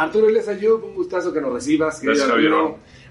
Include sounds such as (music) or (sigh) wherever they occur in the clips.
Arturo Les Ayub, un gustazo que nos recibas. Gracias, Javier.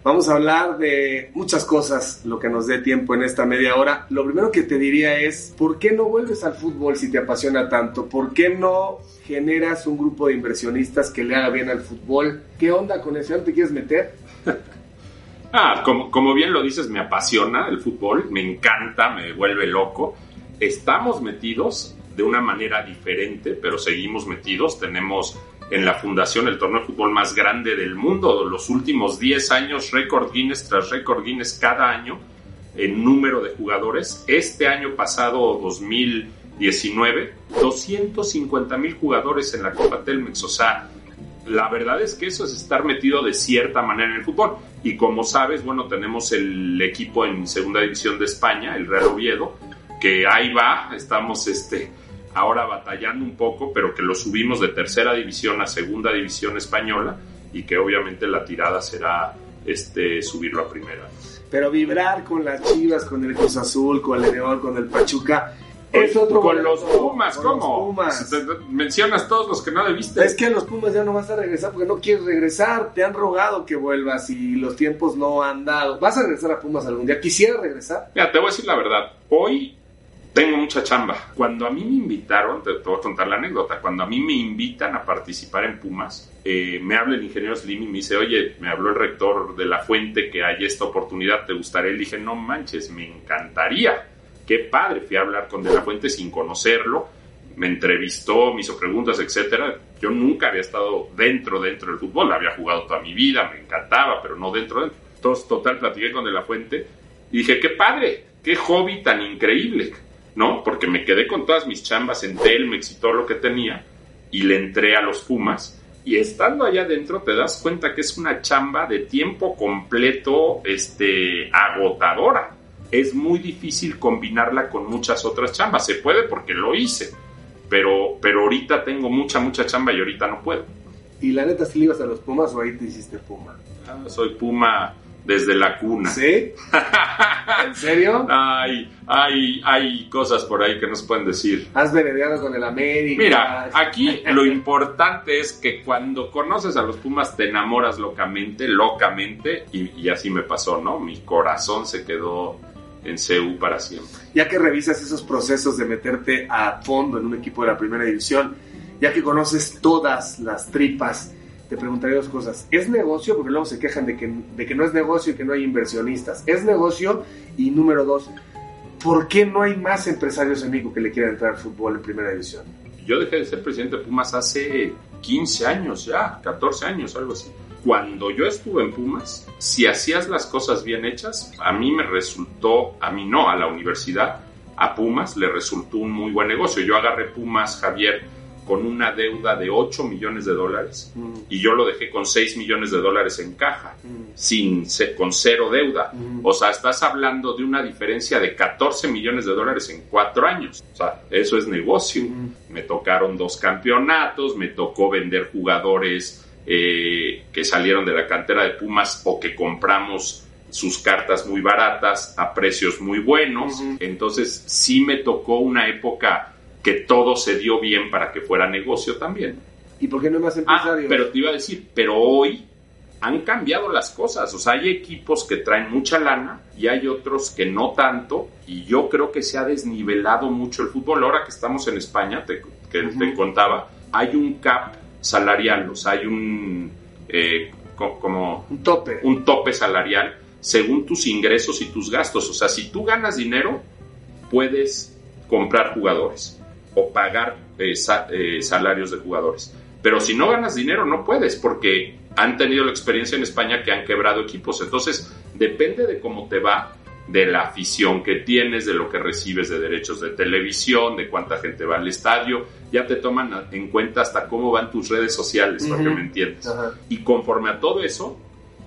Vamos a hablar de muchas cosas, lo que nos dé tiempo en esta media hora. Lo primero que te diría es, ¿por qué no vuelves al fútbol si te apasiona tanto? ¿Por qué no generas un grupo de inversionistas que le haga bien al fútbol? ¿Qué onda con eso? ¿No te quieres meter? (laughs) ah, como, como bien lo dices, me apasiona el fútbol, me encanta, me vuelve loco. Estamos metidos de una manera diferente, pero seguimos metidos. Tenemos en la fundación el torneo de fútbol más grande del mundo. Los últimos 10 años, récord Guinness tras récord Guinness cada año en número de jugadores. Este año pasado, 2019, 250 mil jugadores en la Copa Telmex. O sea, la verdad es que eso es estar metido de cierta manera en el fútbol. Y como sabes, bueno, tenemos el equipo en segunda división de España, el Real Oviedo, que ahí va, estamos este, ahora batallando un poco, pero que lo subimos de tercera división a segunda división española y que obviamente la tirada será este, subirlo a primera. Pero vibrar con las Chivas, con el Cruz Azul, con el León, con el Pachuca, es otro con los Pumas, ¿cómo? Mencionas todos los que no debiste. Es que a los Pumas ya no vas a regresar porque no quieres regresar. Te han rogado que vuelvas y los tiempos no han dado. ¿Vas a regresar a Pumas algún día? ¿Quisiera regresar? Mira, te voy a decir la verdad. Hoy tengo mucha chamba. Cuando a mí me invitaron, te, voy a contar la anécdota, cuando a mí me invitan a participar en Pumas, eh, me habla el ingeniero Slim y me dice, oye, me habló el rector de la fuente que hay esta oportunidad, ¿te gustaría? Le dije, no manches, me encantaría. Qué padre, fui a hablar con De la Fuente sin conocerlo, me entrevistó, me hizo preguntas, etcétera. Yo nunca había estado dentro, dentro del fútbol, había jugado toda mi vida, me encantaba, pero no dentro, dentro. Entonces, total, platiqué con De la Fuente y dije, qué padre, qué hobby tan increíble ¿no? Porque me quedé con todas mis chambas en Telmex y todo lo que tenía y le entré a los Pumas. Y estando allá adentro te das cuenta que es una chamba de tiempo completo, este, agotadora. Es muy difícil combinarla con muchas otras chambas. Se puede porque lo hice, pero, pero ahorita tengo mucha, mucha chamba y ahorita no puedo. ¿Y la neta si le ibas a los Pumas o ahí te hiciste Puma? Ah, soy Puma desde la cuna. ¿Sí? ¿En serio? (laughs) Hay, hay, hay cosas por ahí que no se pueden decir. Has veredeado con el América. Mira, aquí lo importante es que cuando conoces a los Pumas te enamoras locamente, locamente, y, y así me pasó, ¿no? Mi corazón se quedó en CEU para siempre. Ya que revisas esos procesos de meterte a fondo en un equipo de la primera división, ya que conoces todas las tripas te preguntaré dos cosas. ¿Es negocio? Porque luego se quejan de que, de que no es negocio y que no hay inversionistas. ¿Es negocio? Y número dos, ¿por qué no hay más empresarios en México que le quieran entrar al fútbol en primera división? Yo dejé de ser presidente de Pumas hace 15 años ya, 14 años, algo así. Cuando yo estuve en Pumas, si hacías las cosas bien hechas, a mí me resultó, a mí no, a la universidad, a Pumas le resultó un muy buen negocio. Yo agarré Pumas, Javier, con una deuda de 8 millones de dólares mm. y yo lo dejé con 6 millones de dólares en caja, mm. sin, con cero deuda. Mm. O sea, estás hablando de una diferencia de 14 millones de dólares en cuatro años. O sea, eso es negocio. Me tocaron dos campeonatos, me tocó vender jugadores eh, que salieron de la cantera de Pumas o que compramos sus cartas muy baratas a precios muy buenos. Entonces sí me tocó una época que todo se dio bien para que fuera negocio también. ¿Y por qué no más ah, empresarios? pero te iba a decir, pero hoy han cambiado las cosas. O sea, hay equipos que traen mucha lana y hay otros que no tanto. Y yo creo que se ha desnivelado mucho el fútbol. Ahora que estamos en España, te, que te contaba, hay un cap salarial, o sea, hay un eh, como un tope. un tope salarial según tus ingresos y tus gastos. O sea, si tú ganas dinero, puedes comprar jugadores o pagar eh, eh, salarios de jugadores. Pero si no ganas dinero no puedes porque han tenido la experiencia en España que han quebrado equipos. Entonces depende de cómo te va, de la afición que tienes, de lo que recibes de derechos de televisión, de cuánta gente va al estadio. Ya te toman en cuenta hasta cómo van tus redes sociales, para que me entiendas. Y conforme a todo eso,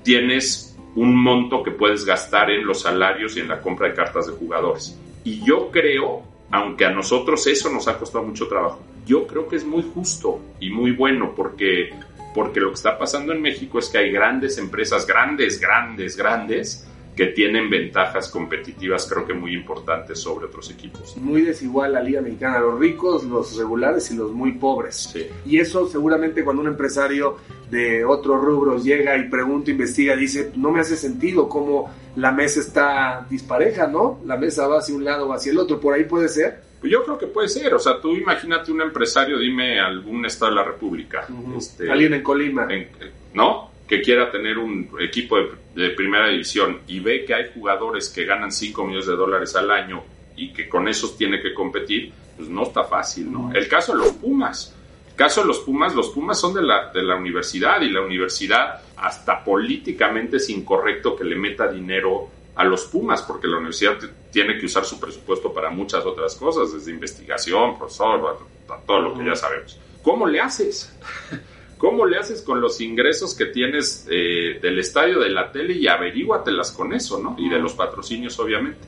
tienes un monto que puedes gastar en los salarios y en la compra de cartas de jugadores. Y yo creo aunque a nosotros eso nos ha costado mucho trabajo. Yo creo que es muy justo y muy bueno porque, porque lo que está pasando en México es que hay grandes empresas, grandes, grandes, grandes, que tienen ventajas competitivas creo que muy importantes sobre otros equipos. Muy desigual la Liga Mexicana, los ricos, los regulares y los muy pobres. Sí. Y eso seguramente cuando un empresario de otros rubros llega y pregunta, investiga, dice, no me hace sentido cómo la mesa está dispareja, ¿no? La mesa va hacia un lado o hacia el otro, por ahí puede ser. Pues yo creo que puede ser, o sea, tú imagínate un empresario, dime algún estado de la República. este, Alguien en Colima. en- ¿no? Que quiera tener un equipo de, de primera división y ve que hay jugadores que ganan 5 millones de dólares al año y que con esos tiene que competir, pues no está fácil, ¿no? El caso de los Pumas. El caso de los Pumas, los Pumas son de la, de la universidad y la universidad hasta políticamente es incorrecto que le meta dinero a los Pumas porque la universidad tiene que usar su presupuesto para muchas otras cosas, desde investigación, profesor, todo lo que ya sabemos. ¿Cómo le haces? (laughs) ¿Cómo le haces con los ingresos que tienes eh, del estadio, de la tele y averíguatelas con eso, ¿no? Y de los patrocinios, obviamente.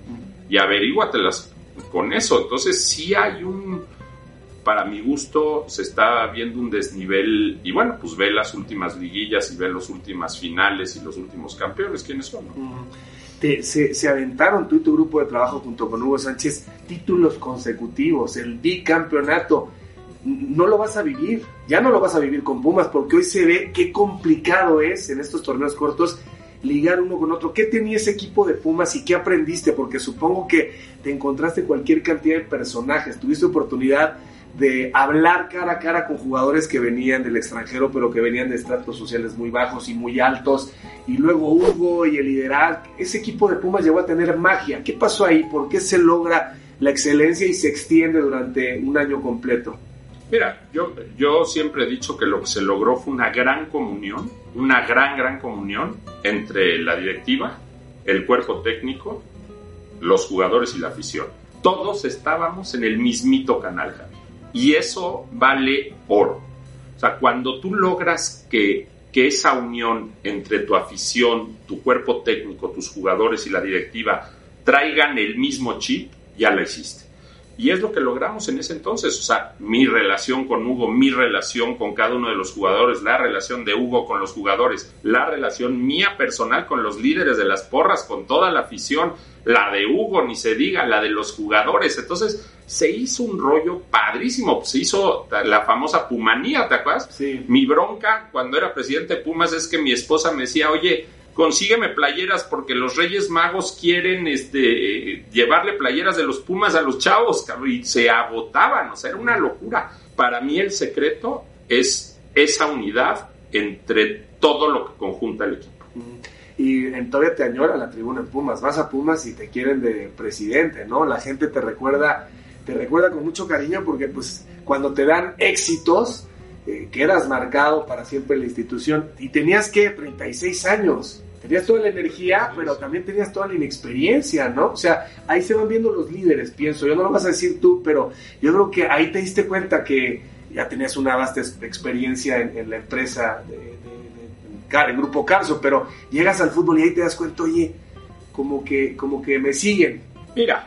Y averíguatelas con eso. Entonces, sí hay un, para mi gusto, se está viendo un desnivel. Y bueno, pues ve las últimas liguillas y ve las últimas finales y los últimos campeones, ¿quiénes son? no? Te- se, se aventaron tú y tu grupo de trabajo junto con Hugo Sánchez títulos consecutivos, el bicampeonato. No lo vas a vivir, ya no lo vas a vivir con Pumas, porque hoy se ve qué complicado es en estos torneos cortos ligar uno con otro. ¿Qué tenía ese equipo de Pumas y qué aprendiste? Porque supongo que te encontraste cualquier cantidad de personajes, tuviste oportunidad de hablar cara a cara con jugadores que venían del extranjero, pero que venían de estratos sociales muy bajos y muy altos, y luego Hugo y el liderazgo. Ese equipo de Pumas llegó a tener magia. ¿Qué pasó ahí? ¿Por qué se logra la excelencia y se extiende durante un año completo? Mira, yo, yo siempre he dicho que lo que se logró fue una gran comunión, una gran, gran comunión entre la directiva, el cuerpo técnico, los jugadores y la afición. Todos estábamos en el mismito canal, Javi. Y eso vale oro. O sea, cuando tú logras que, que esa unión entre tu afición, tu cuerpo técnico, tus jugadores y la directiva traigan el mismo chip, ya lo hiciste. Y es lo que logramos en ese entonces. O sea, mi relación con Hugo, mi relación con cada uno de los jugadores, la relación de Hugo con los jugadores, la relación mía personal con los líderes de las porras, con toda la afición, la de Hugo, ni se diga, la de los jugadores. Entonces, se hizo un rollo padrísimo. Se hizo la famosa Pumanía, ¿te acuerdas? Sí. Mi bronca cuando era presidente de Pumas es que mi esposa me decía, oye, consígueme playeras porque los Reyes Magos quieren este, llevarle playeras de los Pumas a los chavos y se agotaban, o sea, era una locura. Para mí el secreto es esa unidad entre todo lo que conjunta el equipo. Y en, todavía te añora la tribuna en Pumas. Vas a Pumas y te quieren de presidente, ¿no? La gente te recuerda, te recuerda con mucho cariño porque pues cuando te dan éxitos, eh, quedas marcado para siempre en la institución. Y tenías que 36 años. Tenías toda la energía, pero también tenías toda la inexperiencia, ¿no? O sea, ahí se van viendo los líderes, pienso. Yo no lo vas a decir tú, pero yo creo que ahí te diste cuenta que ya tenías una vasta ex- experiencia en, la empresa de, de- en grupo Carso, pero llegas al fútbol y ahí te das cuenta, oye, como que, como que me siguen. Mira,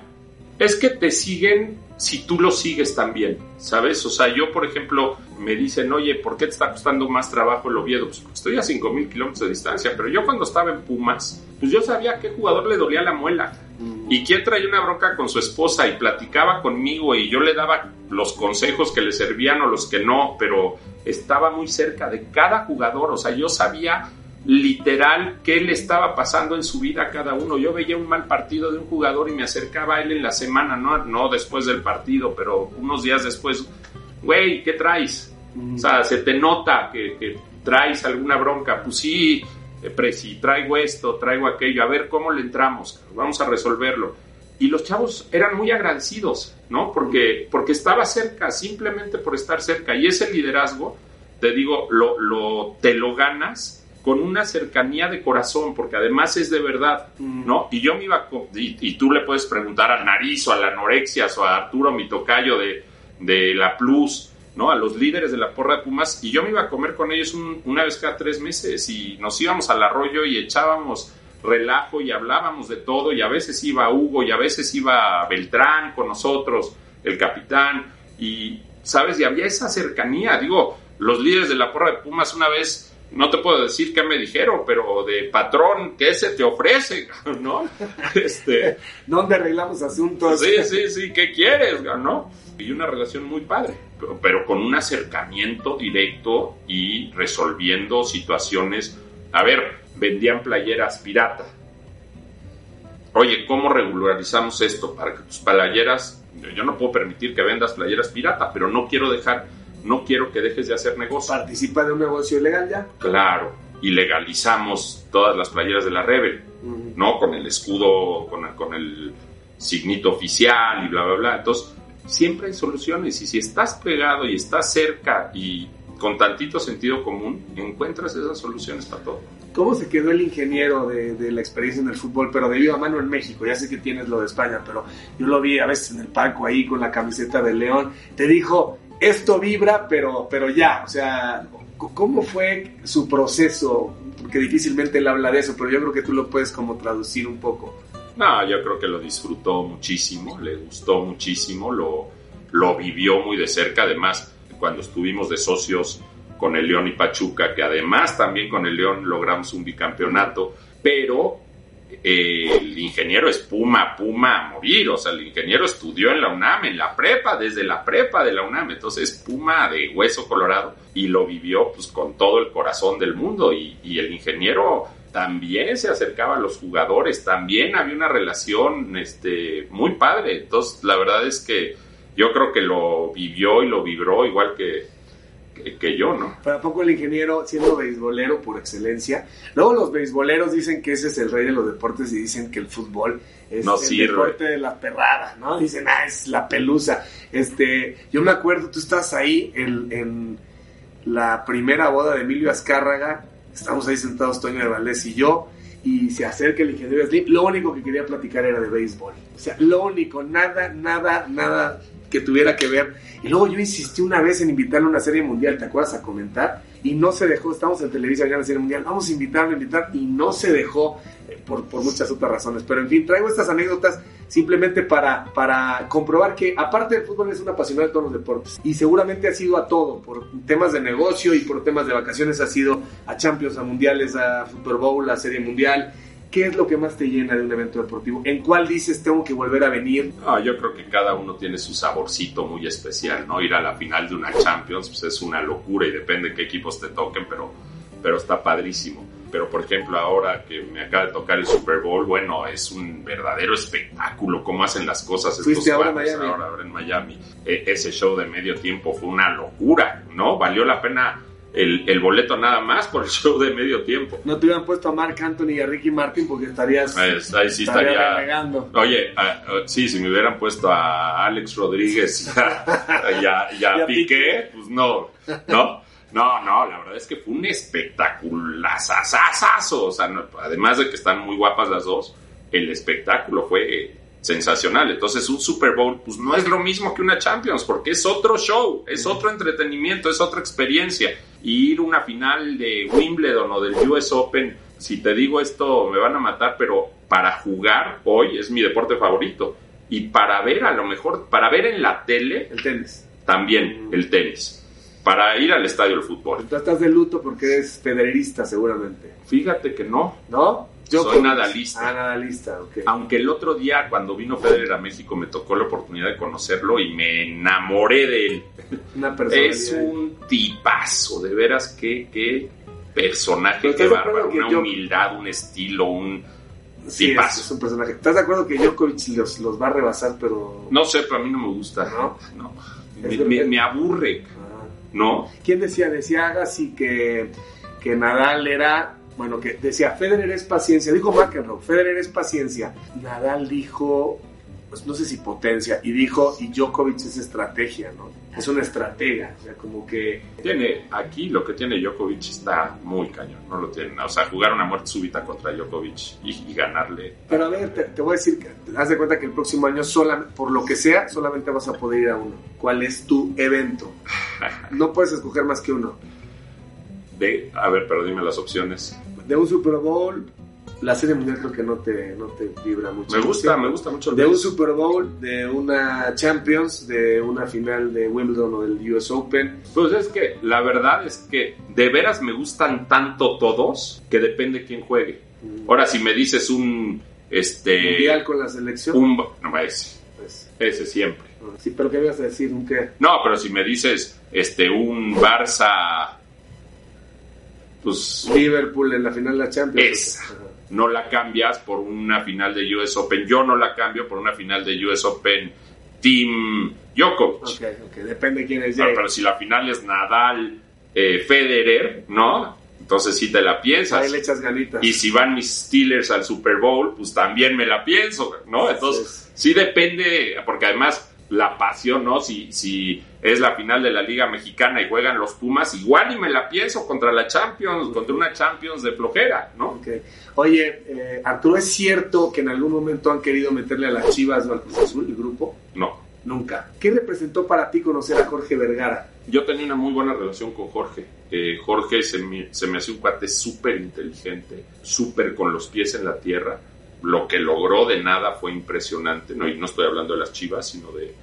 es que te siguen si tú lo sigues también, ¿sabes? O sea, yo, por ejemplo, me dicen, oye, ¿por qué te está costando más trabajo el Oviedo? Pues estoy a 5.000 kilómetros de distancia, pero yo cuando estaba en Pumas, pues yo sabía a qué jugador le dolía la muela. Y quién traía una bronca con su esposa y platicaba conmigo y yo le daba los consejos que le servían o los que no, pero estaba muy cerca de cada jugador, o sea, yo sabía literal qué le estaba pasando en su vida a cada uno. Yo veía un mal partido de un jugador y me acercaba a él en la semana, no, no después del partido, pero unos días después, güey, ¿qué traes? O sea, se te nota que, que traes alguna bronca, pues sí, eh, Presi, traigo esto, traigo aquello, a ver cómo le entramos, vamos a resolverlo. Y los chavos eran muy agradecidos, ¿no? Porque, porque estaba cerca, simplemente por estar cerca. Y ese liderazgo, te digo, lo, lo, te lo ganas con una cercanía de corazón, porque además es de verdad, ¿no? Y yo me iba, con- y, y tú le puedes preguntar a Nariz o a la Anorexia o a Arturo, mi tocayo de, de la Plus, ¿no? A los líderes de la porra de Pumas, y yo me iba a comer con ellos un- una vez cada tres meses y nos íbamos al arroyo y echábamos relajo y hablábamos de todo y a veces iba Hugo y a veces iba Beltrán con nosotros, el capitán, y, ¿sabes? Y había esa cercanía, digo, los líderes de la porra de Pumas una vez no te puedo decir qué me dijeron, pero de patrón, ¿qué se te ofrece? (laughs) ¿No? Este, ¿Dónde arreglamos asuntos? Sí, sí, sí, ¿qué quieres? ¿No? Y una relación muy padre, pero, pero con un acercamiento directo y resolviendo situaciones. A ver, vendían playeras pirata. Oye, ¿cómo regularizamos esto? Para que tus playeras, yo no puedo permitir que vendas playeras pirata, pero no quiero dejar no quiero que dejes de hacer negocio. ¿Participa de un negocio ilegal ya? Claro, y legalizamos todas las playeras de la Rebel, ¿no? Con el escudo, con el, con el signito oficial y bla, bla, bla. Entonces, siempre hay soluciones y si estás pegado y estás cerca y con tantito sentido común, encuentras esas soluciones para todo. ¿Cómo se quedó el ingeniero de, de, la experiencia en el fútbol, pero de a mano en México? Ya sé que tienes lo de España, pero yo lo vi a veces en el palco ahí con la camiseta de León. Te dijo, esto vibra, pero, pero ya, o sea, ¿cómo fue su proceso? Porque difícilmente él habla de eso, pero yo creo que tú lo puedes como traducir un poco. No, yo creo que lo disfrutó muchísimo, le gustó muchísimo, lo, lo vivió muy de cerca, además cuando estuvimos de socios con el León y Pachuca, que además también con el León logramos un bicampeonato, pero el ingeniero es Puma, Puma a morir, o sea, el ingeniero estudió en la UNAM, en la prepa, desde la prepa de la UNAM, entonces es Puma de hueso colorado y lo vivió pues con todo el corazón del mundo y, y el ingeniero también se acercaba a los jugadores, también había una relación este, muy padre, entonces la verdad es que yo creo que lo vivió y lo vibró igual que, que, yo, ¿no? ¿Para poco el ingeniero siendo beisbolero por excelencia? Luego los beisboleros dicen que ese es el rey de los deportes y dicen que el fútbol es el deporte de la perrada, ¿no? Dicen, ah, es la pelusa. Este, yo me acuerdo, tú estás ahí en, en la primera boda de Emilio Azcárraga, estamos ahí sentados Toño de Valdés y yo, y se acerca el ingeniero Slim, lo único que quería platicar era de béisbol. O sea, lo único, nada, nada, nada que tuviera que ver. Y luego yo insistí una vez en invitarle a una serie mundial, ¿te acuerdas? A comentar. Y no se dejó, estamos en televisión ya en la serie mundial, vamos a invitarlo, invitar. Y no se dejó eh, por, por, muchas otras razones. Pero en fin, traigo estas anécdotas simplemente para, para comprobar que aparte del fútbol es un apasionado de todos los deportes. Y seguramente ha sido a todo, por temas de negocio y por temas de vacaciones, ha sido a Champions, a Mundiales, a Super Bowl, a Serie Mundial ¿Qué es lo que más te llena de un evento deportivo? ¿En cuál dices tengo que volver a venir? Ah, yo creo que cada uno tiene su saborcito muy especial, ¿no? Ir a la final de una Champions pues es una locura y depende de qué equipos te toquen, pero, pero está padrísimo. Pero por ejemplo ahora que me acaba de tocar el Super Bowl, bueno, es un verdadero espectáculo cómo hacen las cosas. Fuiste ahora en Miami. Ahora, ahora en Miami. E ese show de medio tiempo fue una locura, ¿no? Valió la pena el, boleto nada más por el show de medio tiempo. No te hubieran puesto a Mark Anthony y a Ricky Martin porque estarías. Ahí, sí estaría. Oye, sí, si me hubieran puesto a Alex Rodríguez y a, (laughs) Piqué, pues no, ¿no? No, no, la verdad es que fue un espectaculazazazo. O sea, además de que están muy guapas las dos, el espectáculo fue sensacional. Entonces un Super Bowl pues no es lo mismo que una Champions porque es otro show, es otro entretenimiento, es otra experiencia. Y ir a una final de Wimbledon o del US Open, si te digo esto me van a matar, pero para jugar hoy es mi deporte favorito. Y para ver a lo mejor, para ver en la tele... El tenis. También el tenis. Para ir al estadio del fútbol. Tú estás de luto porque eres federerista seguramente. Fíjate que no. ¿No? Yo soy nadalista. Ah, nadalista, Aunque el otro día, cuando vino Federer a México, me tocó la oportunidad de conocerlo y me enamoré de él. Una es un tipazo, de veras, qué, qué personaje, qué bárbaro. Una humildad, un estilo, un tipazo. Es, un personaje. ¿Estás de acuerdo que Djokovic los, los va a rebasar, pero. No sé, pero a mí no me gusta. No, no. Me, me, aburre. Ah. ¿No? ¿Quién decía? Decía Agassi que, que Nadal era bueno, que decía, Federer es paciencia, dijo McEnroe, Federer es paciencia. Nadal dijo, pues no sé si potencia, y dijo, y Djokovic es estrategia, ¿no? Es una estratega, o sea, como que... Tiene, aquí lo que tiene Djokovic está muy cañón, no lo tiene, o sea, jugar una muerte súbita contra Djokovic y, ganarle. Pero a ver, te, voy a decir, haz de cuenta que el próximo año, solamente, por lo que sea, solamente vas a poder ir a uno. ¿Cuál es tu evento? No puedes escoger más que uno de, a ver, pero dime las opciones. De un Super Bowl, La serie mundial creo que no te, no te vibra mucho. Me gusta, me gusta mucho. el De un. Super Bowl, de una Champions, de una final de Wimbledon o del US Open. Pues es que la verdad es que de veras me gustan tanto todos que depende quién juegue. Ahora, si me dices un. Este. Mundial con la selección. Un. No, ese. Pues, Ese siempre. sí, pero ¿qué ibas a decir? ¿Un qué? No, pero si me dices este un Barça. Pues Liverpool en la final de la Champions. Esa. No la cambias por una final de US Open. Yo no la cambio por una final de US Open Team Djokovic. Ok, ok, depende de quién es. Pero, pero si la final es Nadal, eh, Federer, ¿no? Entonces sí te la piensas. Ahí le echas ganitas. Y si van mis Steelers al Super Bowl, pues también me la pienso, ¿no? Entonces sí depende, porque además la pasión, ¿no? Si, si es la final de la Liga Mexicana y juegan los Pumas, igual y me la pienso contra la Champions, contra una Champions de flojera, ¿no? Ok. Oye, eh, Arturo, ¿es cierto que en algún momento han querido meterle a las Chivas o al Cruz Azul, el grupo? No. Nunca. ¿Qué representó para ti conocer a Jorge Vergara? Yo tenía una muy buena relación con Jorge. Eh, Jorge se me, se me hacía un cuate súper inteligente, súper con los pies en la tierra. Lo que logró de nada fue impresionante, ¿no? Y no estoy hablando de las chivas, sino de,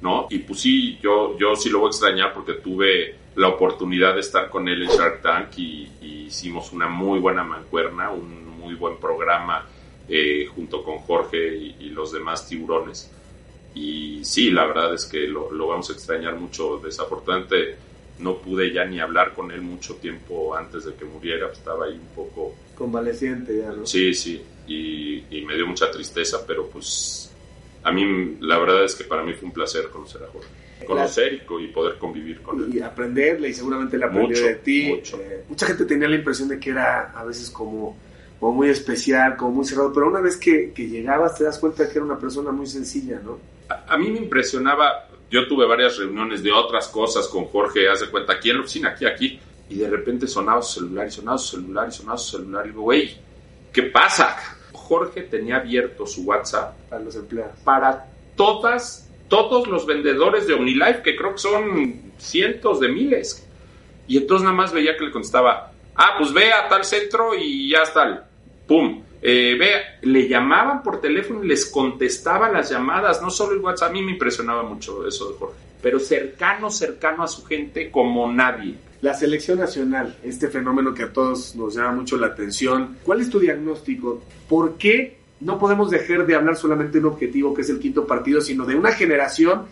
¿no? Y pues sí, yo, yo sí lo voy a extrañar porque tuve la oportunidad de estar con él en Shark Tank y, y hicimos una muy buena mancuerna, un muy buen programa eh, junto con Jorge y, y los demás tiburones. Y sí, la verdad es que lo, lo vamos a extrañar mucho. Desafortunadamente no pude ya ni hablar con él mucho tiempo antes de que muriera, pues, estaba ahí un poco... Convaleciente ya, ¿no? Sí, sí, y, y me dio mucha tristeza, pero pues a mí la verdad es que para mí fue un placer conocer a Jorge. Conocer y, poder convivir con él. Y aprenderle, y seguramente le aprendió Mucho, de ti. mucho. Eh, mucha gente tenía la impresión de que era a veces como, como muy especial, como muy cerrado, pero una vez que, que llegabas te das cuenta que era una persona muy sencilla, ¿no? A, a mí me impresionaba, yo tuve varias reuniones de otras cosas con Jorge, haz de cuenta, aquí en la oficina, aquí, aquí, y de repente sonaba su celular y sonaba su celular y sonaba su celular y digo, güey, ¿qué pasa? Jorge tenía abierto su WhatsApp Para los empleados. para todas, todos los vendedores de OmniLife, que creo que son cientos de miles. Y entonces nada más veía que le contestaba, ah, pues ve a tal centro y ya está, pum. Eh, ve, le llamaban por teléfono y les contestaba las llamadas, no solo el WhatsApp, a mí me impresionaba mucho eso de Jorge, pero cercano, cercano a su gente como nadie. La selección nacional, este fenómeno que a todos nos llama mucho la atención. ¿Cuál es tu diagnóstico? ¿Por qué no podemos dejar de hablar solamente de un objetivo que es el quinto partido, sino de una generación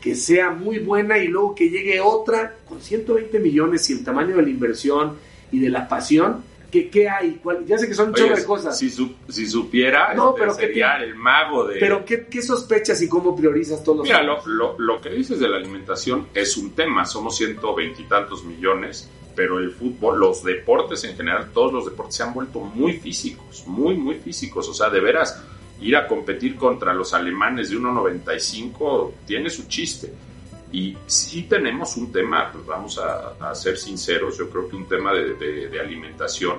que sea muy buena y luego que llegue otra con 120 millones y el tamaño de la inversión y de la pasión? ¿Qué, qué hay? ¿Cuál? Ya sé que son un chorro de cosas. Si, su- si supiera, No, este, pero ¿qué sería el mago de... Pero ¿qué, qué sospechas y cómo priorizas todos los Mira, lo, lo- lo que dices de la alimentación es un tema. Somos ciento veintitantos millones, pero el fútbol, los deportes en general, todos los deportes se han vuelto muy físicos, muy, muy físicos. O sea, de veras, ir a competir contra los alemanes de 1.95 tiene su chiste. Y sí tenemos un tema, pues vamos a, a ser sinceros, yo creo que un tema de, de- de alimentación,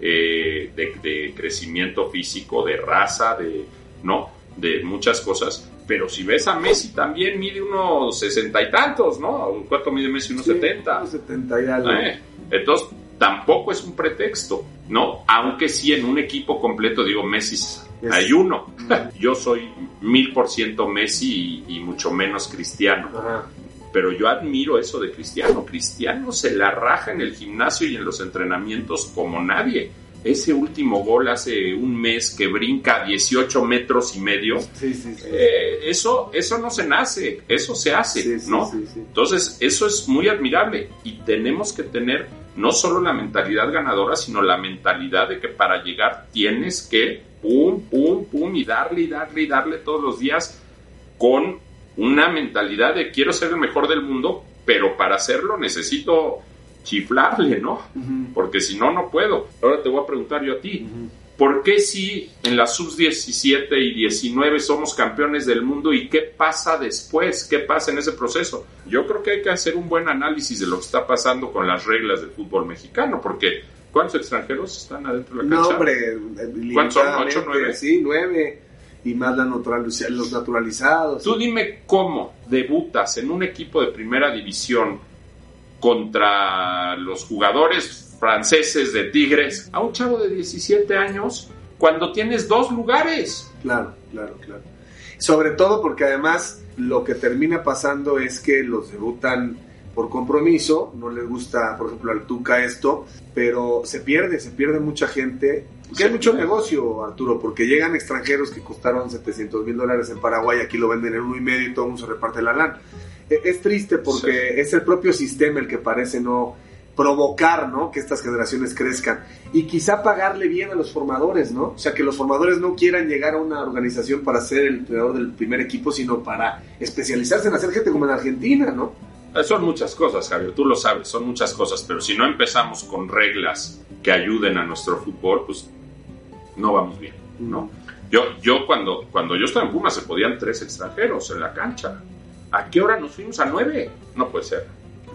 eh, de, de crecimiento físico, de raza, de, ¿no? de muchas cosas. Pero si ves a Messi también mide unos sesenta y tantos, ¿no? ¿Cuánto mide Messi? Unos setenta. Unos 70 y algo. Eh, Entonces, tampoco es un pretexto, ¿no? Aunque sí en un equipo completo, digo, Messi Es- hay uno. Yo soy mil por ciento Messi y, y mucho menos Cristiano. Ajá. Pero yo admiro eso de Cristiano. Cristiano se la raja en el gimnasio y en los entrenamientos como nadie. Ese último gol hace un mes que brinca 18 metros y medio. Sí, sí, sí. eh, eso, eso no se nace, eso se hace, ¿no? Entonces, eso es muy admirable y tenemos que tener no solo la mentalidad ganadora, sino la mentalidad de que para llegar tienes que pum, pum, pum y darle y darle y darle todos los días con una mentalidad de quiero ser el mejor del mundo, pero para hacerlo necesito chiflarle, ¿no? Porque si no, no puedo. Ahora te voy a preguntar yo a ti. ¿Por qué si en las sub-17 y 19 somos campeones del mundo y qué pasa después? ¿Qué pasa en ese proceso? Yo creo que hay que hacer un buen análisis de lo que está pasando con las reglas del fútbol mexicano, porque ¿cuántos extranjeros están adentro de la No, cancha? hombre. ¿Cuántos son? ¿Ocho, nueve? Sí, nueve. Y más la los naturalizados. Tú dime cómo debutas en un equipo de primera división contra los jugadores franceses de Tigres a un chavo de 17 años cuando tienes dos lugares. Claro, claro, claro. Sobre todo porque además lo que termina pasando es que los debutan por compromiso, no les gusta, por ejemplo, al Tuca esto, pero se pierde, se pierde mucha gente. Que hay mucho negocio, Arturo, porque llegan extranjeros que costaron 700 mil dólares en Paraguay, aquí lo venden en uno y medio y todo el mundo se reparte la lana. E- Es triste porque es el propio sistema el que parece no provocar, ¿no? Que estas generaciones crezcan y quizá pagarle bien a los formadores, ¿no? O sea, que los formadores no quieran llegar a una organización para ser el entrenador del primer equipo, sino para especializarse en hacer gente como en Argentina, ¿no? Eh, Son muchas cosas, Javier, tú lo sabes, son muchas cosas, pero si no empezamos con reglas que ayuden a nuestro fútbol, pues no vamos bien, ¿no? Yo, yo cuando, cuando yo estaba en Pumas se podían tres extranjeros en la cancha. ¿A qué hora nos fuimos a nueve? No puede ser.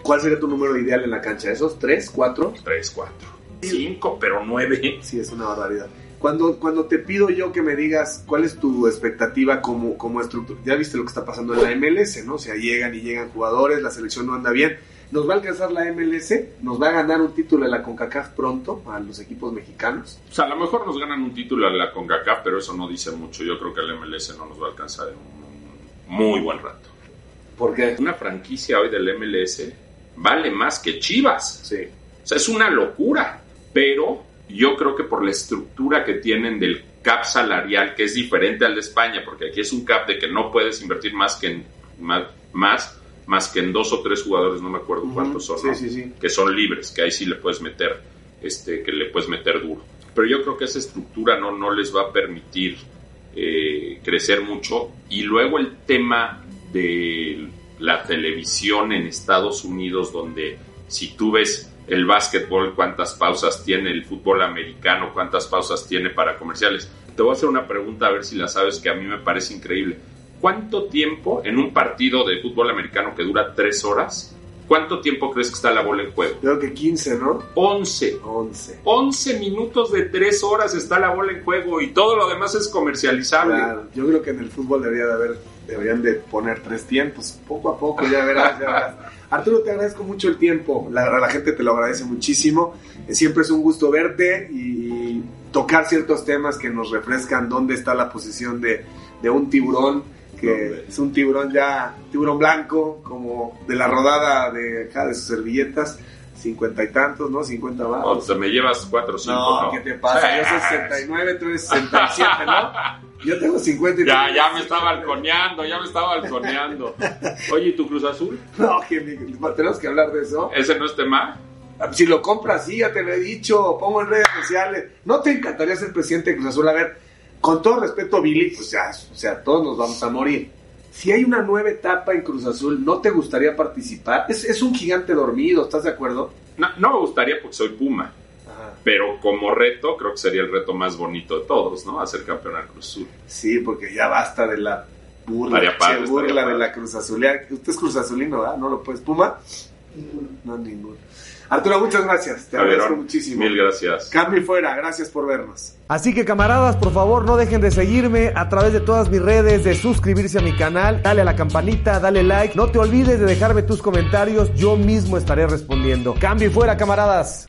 ¿Cuál sería tu número ideal en la cancha? ¿Esos tres, cuatro? Tres, cuatro, cinco, pero nueve. Sí, es una barbaridad. Cuando, cuando te pido yo que me digas cuál es tu expectativa como, como estructura, ya viste lo que está pasando en la MLS, ¿no? O sea, llegan y llegan jugadores, la selección no anda bien. ¿Nos va a alcanzar la MLS? ¿Nos va a ganar un título de la CONCACAF pronto a los equipos mexicanos? O sea, a lo mejor nos ganan un título en la CONCACAF, pero eso no dice mucho. Yo creo que el MLS no nos va a alcanzar en un muy buen rato. ¿Por qué? Una franquicia hoy del MLS vale más que Chivas. Sí. O sea, es una locura. Pero yo creo que por la estructura que tienen del cap salarial, que es diferente al de España, porque aquí es un cap de que no puedes invertir más que en más, más, más que en dos o tres jugadores, no me acuerdo cuántos son, Sí, ¿no? sí, sí. que son libres, que ahí sí le puedes meter, este, que le puedes meter duro. Pero yo creo que esa estructura no, no les va a permitir eh, crecer mucho. Y luego el tema de la televisión en Estados Unidos, donde si tú ves el básquetbol, cuántas pausas tiene el fútbol americano, cuántas pausas tiene para comerciales. Te voy a hacer una pregunta a ver si la sabes que a mí me parece increíble. ¿Cuánto tiempo en un partido de fútbol americano que dura tres horas? ¿Cuánto tiempo crees que está la bola en juego? Creo que 15, ¿no? 11. 11. 11 minutos de 3 horas está la bola en juego y todo lo demás es comercializable. Claro, yo creo que en el fútbol debería de haber, deberían de poner tres tiempos, poco a poco, ya verás, ya verás. (laughs) Arturo, te agradezco mucho el tiempo, la, la gente te lo agradece muchísimo, Eh, siempre es un gusto verte y tocar ciertos temas que nos refrescan dónde está la posición de, de un tiburón, que es un tiburón ya, tiburón blanco, como de la rodada de, acá, de sus servilletas, cincuenta y tantos, ¿no? 50 más. O sea, me llevas 4 o 5. No, ¿no? ¿qué te pasa? Yo soy (laughs) 69, tú eres 67, ¿no? (laughs) Yo tengo 50 y Ya, ya me estaba 69. balconeando, ya me estaba balconeando. Oye, ¿y tu Cruz Azul? No, que mi- tenemos que hablar de eso. ¿Ese no es tema? Si lo compras, sí, ya te lo he dicho, pongo en redes sociales. ¿No te encantaría ser presidente de Cruz Azul? A ver, con todo respeto, Billy, pues ya, o sea, todos nos vamos a morir. Si hay una nueva etapa en Cruz Azul, ¿no te gustaría participar? Es, es un gigante dormido, ¿estás de acuerdo? No, no me gustaría porque soy Puma, Ajá. pero como reto creo que sería el reto más bonito de todos, ¿no? Hacer campeón al Cruz Azul. Sí, porque ya basta de la burla, Estaría padre, che, burla de la Cruz Azulea. Usted es Cruz Azulino, ¿verdad? ¿No lo puedes? ¿Puma? No, ninguno. Arturo, muchas gracias. Te agradezco muchísimo. Mil gracias. Cambio y fuera. Gracias por vernos. Así que camaradas, por favor no dejen de seguirme a través de todas mis redes, de suscribirse a mi canal, dale a la campanita, dale like, no te olvides de dejarme tus comentarios, yo mismo estaré respondiendo. Cambio y fuera camaradas.